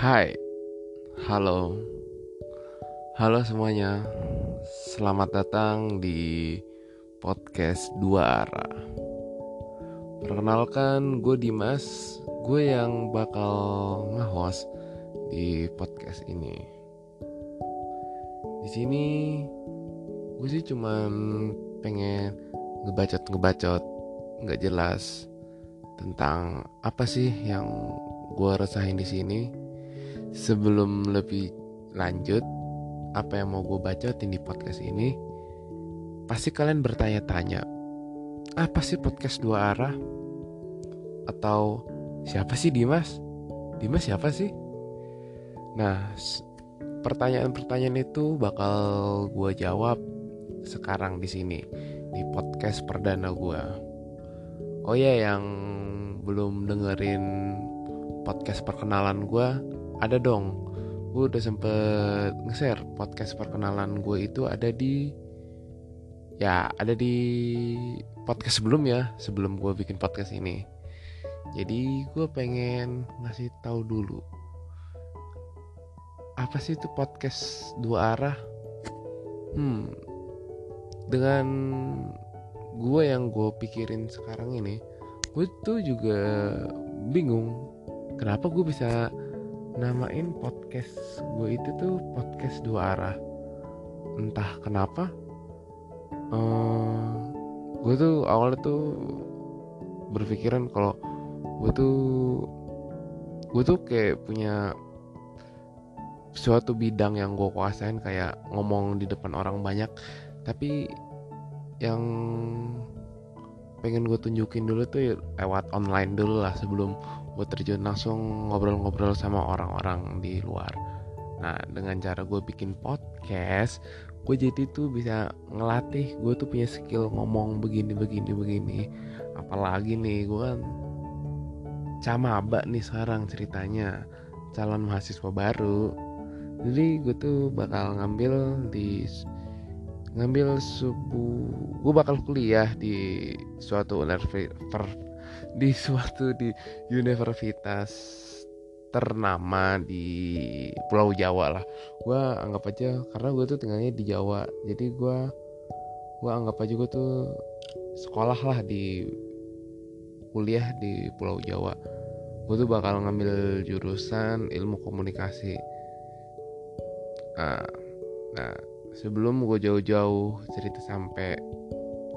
Hai, halo, halo semuanya. Selamat datang di podcast Dua Arah. Perkenalkan, gue Dimas. Gue yang bakal nge-host di podcast ini. Di sini, gue sih cuman pengen ngebacot-ngebacot, nggak jelas tentang apa sih yang gue rasain di sini sebelum lebih lanjut apa yang mau gue bacotin di podcast ini pasti kalian bertanya-tanya apa sih podcast dua arah? Atau siapa sih Dimas? Dimas siapa sih? Nah pertanyaan-pertanyaan itu bakal gue jawab sekarang di sini di podcast perdana gue oh ya yang belum dengerin podcast perkenalan gue ada dong. Gue udah sempet nge-share podcast perkenalan gue itu ada di ya ada di podcast sebelum ya sebelum gue bikin podcast ini. Jadi gue pengen ngasih tahu dulu apa sih itu podcast dua arah? Hmm dengan gue yang gue pikirin sekarang ini gue tuh juga bingung kenapa gue bisa namain podcast gue itu tuh podcast dua arah. Entah kenapa uh, gue tuh awalnya tuh berpikiran kalau gue tuh gue tuh kayak punya suatu bidang yang gue kuasain kayak ngomong di depan orang banyak. Tapi yang pengen gue tunjukin dulu tuh lewat online dulu lah sebelum gue terjun langsung ngobrol-ngobrol sama orang-orang di luar. Nah dengan cara gue bikin podcast gue jadi tuh bisa ngelatih gue tuh punya skill ngomong begini begini begini. Apalagi nih gue kan camaba nih sekarang ceritanya calon mahasiswa baru. Jadi gue tuh bakal ngambil di ngambil subuh gue bakal kuliah di suatu universitas di suatu di universitas ternama di Pulau Jawa lah. Gue anggap aja karena gue tuh tinggalnya di Jawa. Jadi gue gue anggap aja gue tuh sekolah lah di kuliah di Pulau Jawa. Gue tuh bakal ngambil jurusan ilmu komunikasi. Nah, nah sebelum gue jauh-jauh cerita sampai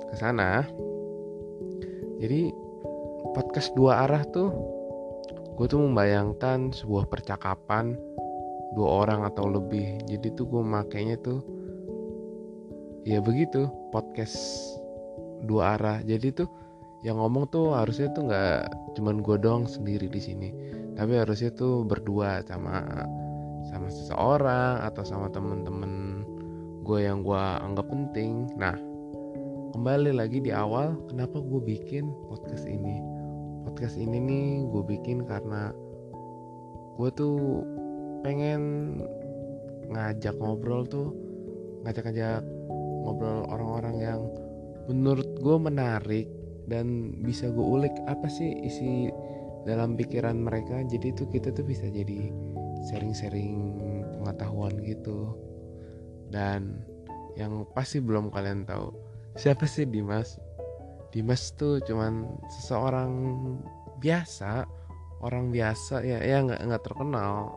ke sana jadi podcast dua arah tuh gue tuh membayangkan sebuah percakapan dua orang atau lebih. Jadi tuh gue makainya tuh ya begitu podcast dua arah. Jadi tuh yang ngomong tuh harusnya tuh nggak cuman gue doang sendiri di sini. Tapi harusnya tuh berdua sama sama seseorang atau sama temen-temen gue yang gue anggap penting. Nah kembali lagi di awal kenapa gue bikin podcast ini podcast ini nih gue bikin karena gue tuh pengen ngajak ngobrol tuh ngajak-ngajak ngobrol orang-orang yang menurut gue menarik dan bisa gue ulik apa sih isi dalam pikiran mereka. Jadi tuh kita tuh bisa jadi sharing-sharing pengetahuan gitu. Dan yang pasti belum kalian tahu siapa sih Dimas Dimas tuh cuman seseorang biasa orang biasa ya ya nggak nggak terkenal.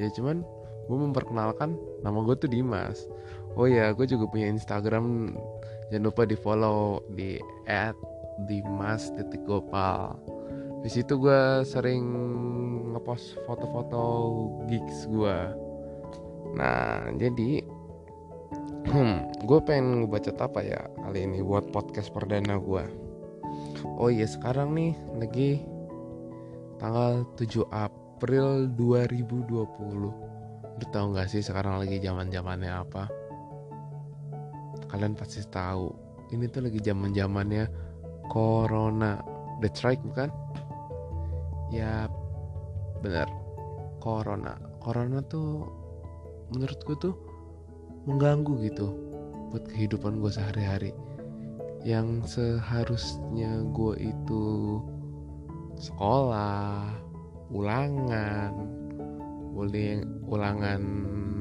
Ya cuman gue memperkenalkan nama gue tuh Dimas. Oh ya gue juga punya Instagram. Jangan lupa di follow di @dimas.gopal di situ gue sering ngepost foto-foto gigs gue nah jadi hmm, gue pengen ngebaca apa ya kali ini buat podcast perdana gue oh iya sekarang nih lagi tanggal 7 April 2020 lu tau gak sih sekarang lagi zaman zamannya apa? Kalian pasti tahu ini tuh lagi zaman zamannya corona. That's right bukan? Ya bener. Corona. Corona tuh menurutku tuh mengganggu gitu buat kehidupan gue sehari-hari. Yang seharusnya gue itu sekolah ulangan bullying ulangan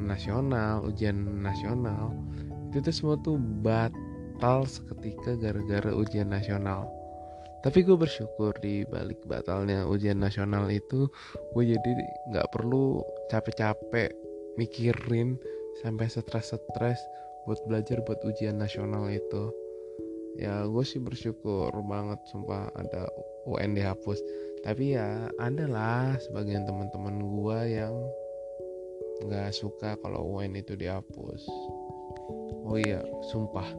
nasional ujian nasional itu tuh semua tuh batal seketika gara-gara ujian nasional. Tapi gue bersyukur di balik batalnya ujian nasional itu gue jadi nggak perlu capek-capek mikirin sampai stres-stres buat belajar buat ujian nasional itu. Ya gue sih bersyukur banget sumpah ada UN dihapus. Tapi ya ada lah sebagian teman-teman gue yang nggak suka kalau UN itu dihapus. Oh iya sumpah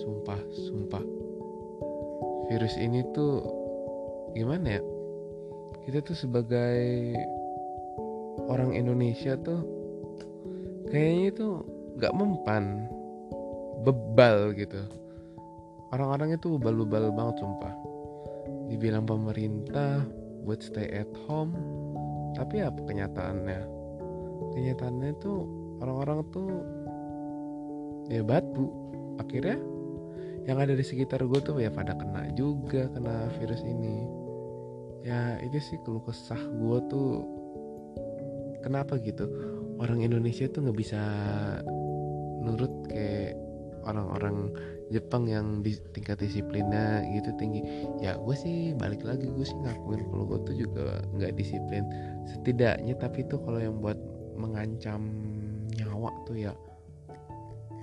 sumpah sumpah. Virus ini tuh gimana ya? Kita tuh sebagai orang Indonesia tuh kayaknya itu nggak mempan. Bebal gitu. Orang-orang itu bebal-bebal banget sumpah. Dibilang pemerintah buat stay at home tapi apa kenyataannya. Kenyataannya tuh orang-orang tuh ya batu. Akhirnya yang ada di sekitar gue tuh ya pada kena juga kena virus ini. Ya itu sih keluh kesah gue tuh kenapa gitu orang Indonesia tuh nggak bisa nurut kayak orang-orang Jepang yang di tingkat disiplinnya gitu tinggi. Ya gue sih balik lagi gue sih ngakuin kalau gue tuh juga nggak disiplin. Setidaknya tapi tuh kalau yang buat mengancam nyawa tuh ya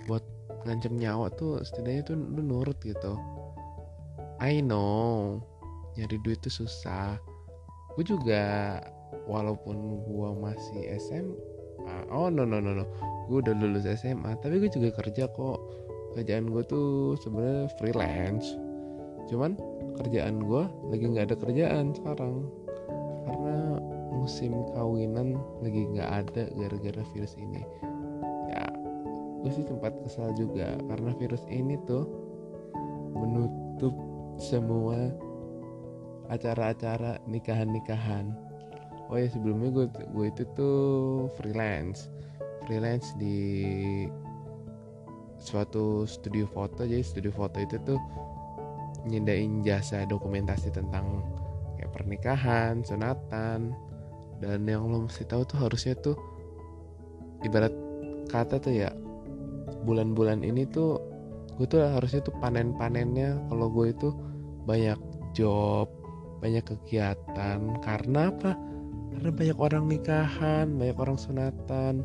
buat ngancam nyawa tuh setidaknya tuh lu nurut gitu. I know nyari duit tuh susah. Gue juga walaupun gue masih SMA oh no no no no. Gue udah lulus SMA tapi gue juga kerja kok. Kerjaan gue tuh sebenarnya freelance. Cuman kerjaan gue lagi nggak ada kerjaan sekarang. Karena musim kawinan lagi nggak ada gara-gara virus ini. Gue sih sempat kesal juga karena virus ini tuh menutup semua acara-acara nikahan-nikahan oh ya sebelumnya gue gue itu tuh freelance. Freelance di suatu studio foto. Jadi studio foto itu tuh nyindain jasa dokumentasi tentang kayak pernikahan sunatan. Dan yang lo mesti tahu tuh harusnya tuh ibarat kata tuh ya bulan-bulan ini tuh gue tuh harusnya tuh panen-panennya kalau gue itu banyak job banyak kegiatan. Karena apa karena banyak orang nikahan banyak orang sunatan.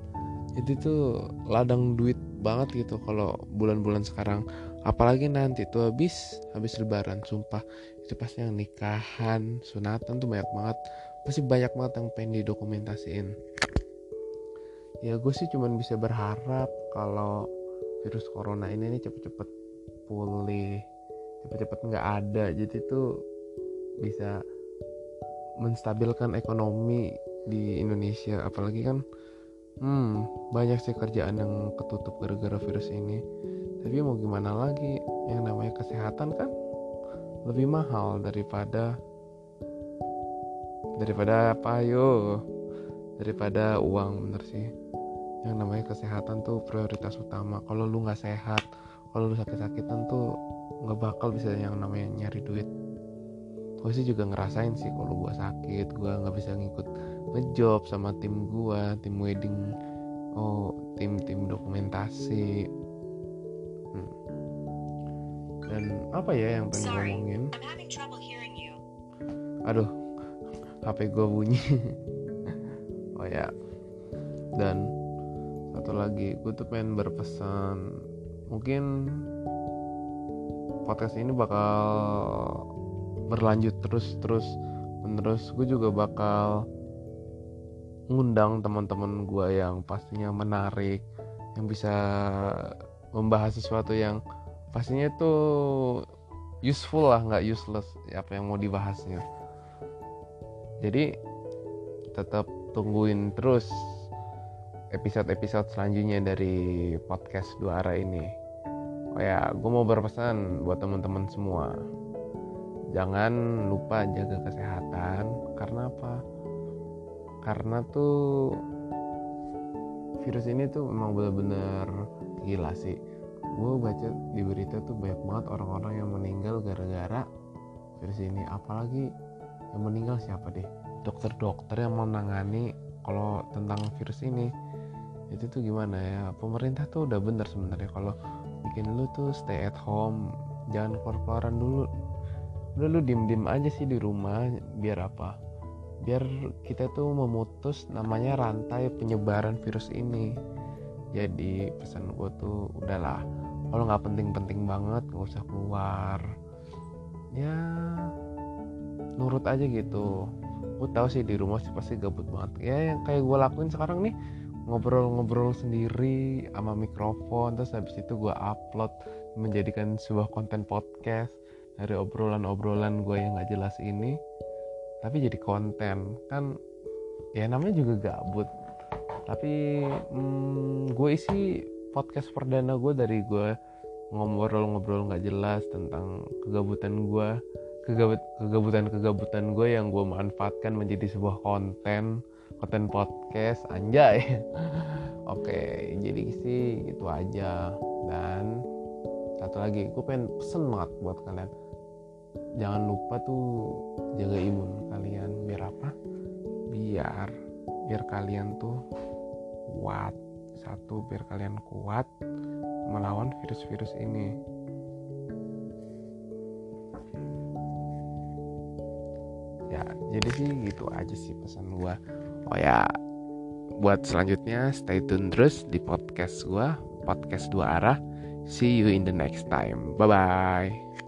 Jadi tuh ladang duit banget gitu kalau bulan-bulan sekarang. Apalagi nanti tuh habis habis lebaran sumpah. Itu pasti yang nikahan sunatan tuh banyak banget. Pasti banyak banget yang pengen didokumentasiin. Ya gue sih cuman bisa berharap kalau virus corona ini nih cepet-cepet pulih cepet-cepet nggak ada. Jadi tuh bisa menstabilkan ekonomi di Indonesia. Apalagi kan hmm banyak sih kerjaan yang ketutup gara-gara virus ini. Tapi mau gimana lagi? Yang namanya kesehatan kan lebih mahal daripada daripada apa yo? Daripada uang bener sih. Yang namanya kesehatan tuh prioritas utama. Kalau lu nggak sehat kalau lu sakit-sakitan tuh nggak bakal bisa yang namanya nyari duit gue sih juga ngerasain sih kalau gue sakit gue nggak bisa ngikut ngejob sama tim gue tim wedding oh tim tim dokumentasi. Hmm. dan apa ya yang pengen ngomongin? Aduh HP gue bunyi. Oh ya. Dan satu lagi gue tuh pengen berpesan. Mungkin podcast ini bakal berlanjut terus terus menerus gue juga bakal ngundang teman-teman gue yang pastinya menarik yang bisa membahas sesuatu yang pastinya tuh useful lah nggak useless apa yang mau dibahasnya jadi tetap tungguin terus episode-episode selanjutnya dari podcast dua arah ini. Oh ya, gue mau berpesan buat teman-teman semua. Jangan lupa jaga kesehatan karena apa? Karena tuh virus ini tuh memang benar-benar gila sih. Gue baca di berita tuh banyak banget orang-orang yang meninggal gara-gara virus ini. Apalagi yang meninggal siapa deh? Dokter-dokter yang menangani kalau tentang virus ini itu tuh gimana ya pemerintah tuh udah bener sebenarnya kalau bikin lu tuh stay at home jangan keluar-keluaran dulu udah lu diem-diem aja sih di rumah biar apa? Biar kita tuh memutus namanya rantai penyebaran virus ini. Jadi pesan gue tuh udahlah kalau nggak penting-penting banget nggak usah keluar. Ya nurut aja gitu. Gue tahu sih di rumah sih pasti gabut banget. Ya yang kayak gue lakuin sekarang nih ngobrol-ngobrol sendiri sama mikrofon terus habis itu gue upload menjadikan sebuah konten podcast dari obrolan-obrolan gue yang gak jelas ini tapi jadi konten. Kan ya namanya juga gabut. Tapi hmm, gue isi podcast perdana gue dari gue ngobrol-ngobrol nggak jelas tentang kegabutan gue kegabut kegabutan kegabutan gue yang gue manfaatkan menjadi sebuah konten konten podcast anjay. Oke jadi sih itu aja. Dan satu lagi gue pengen pesen banget buat kalian jangan lupa tuh jaga imun kalian biar apa? Biar biar kalian tuh kuat. Satu biar kalian kuat melawan virus-virus ini. Ya jadi sih gitu aja sih pesan gua. Oh ya buat selanjutnya stay tune terus di podcast gua podcast dua arah. See you in the next time. Bye bye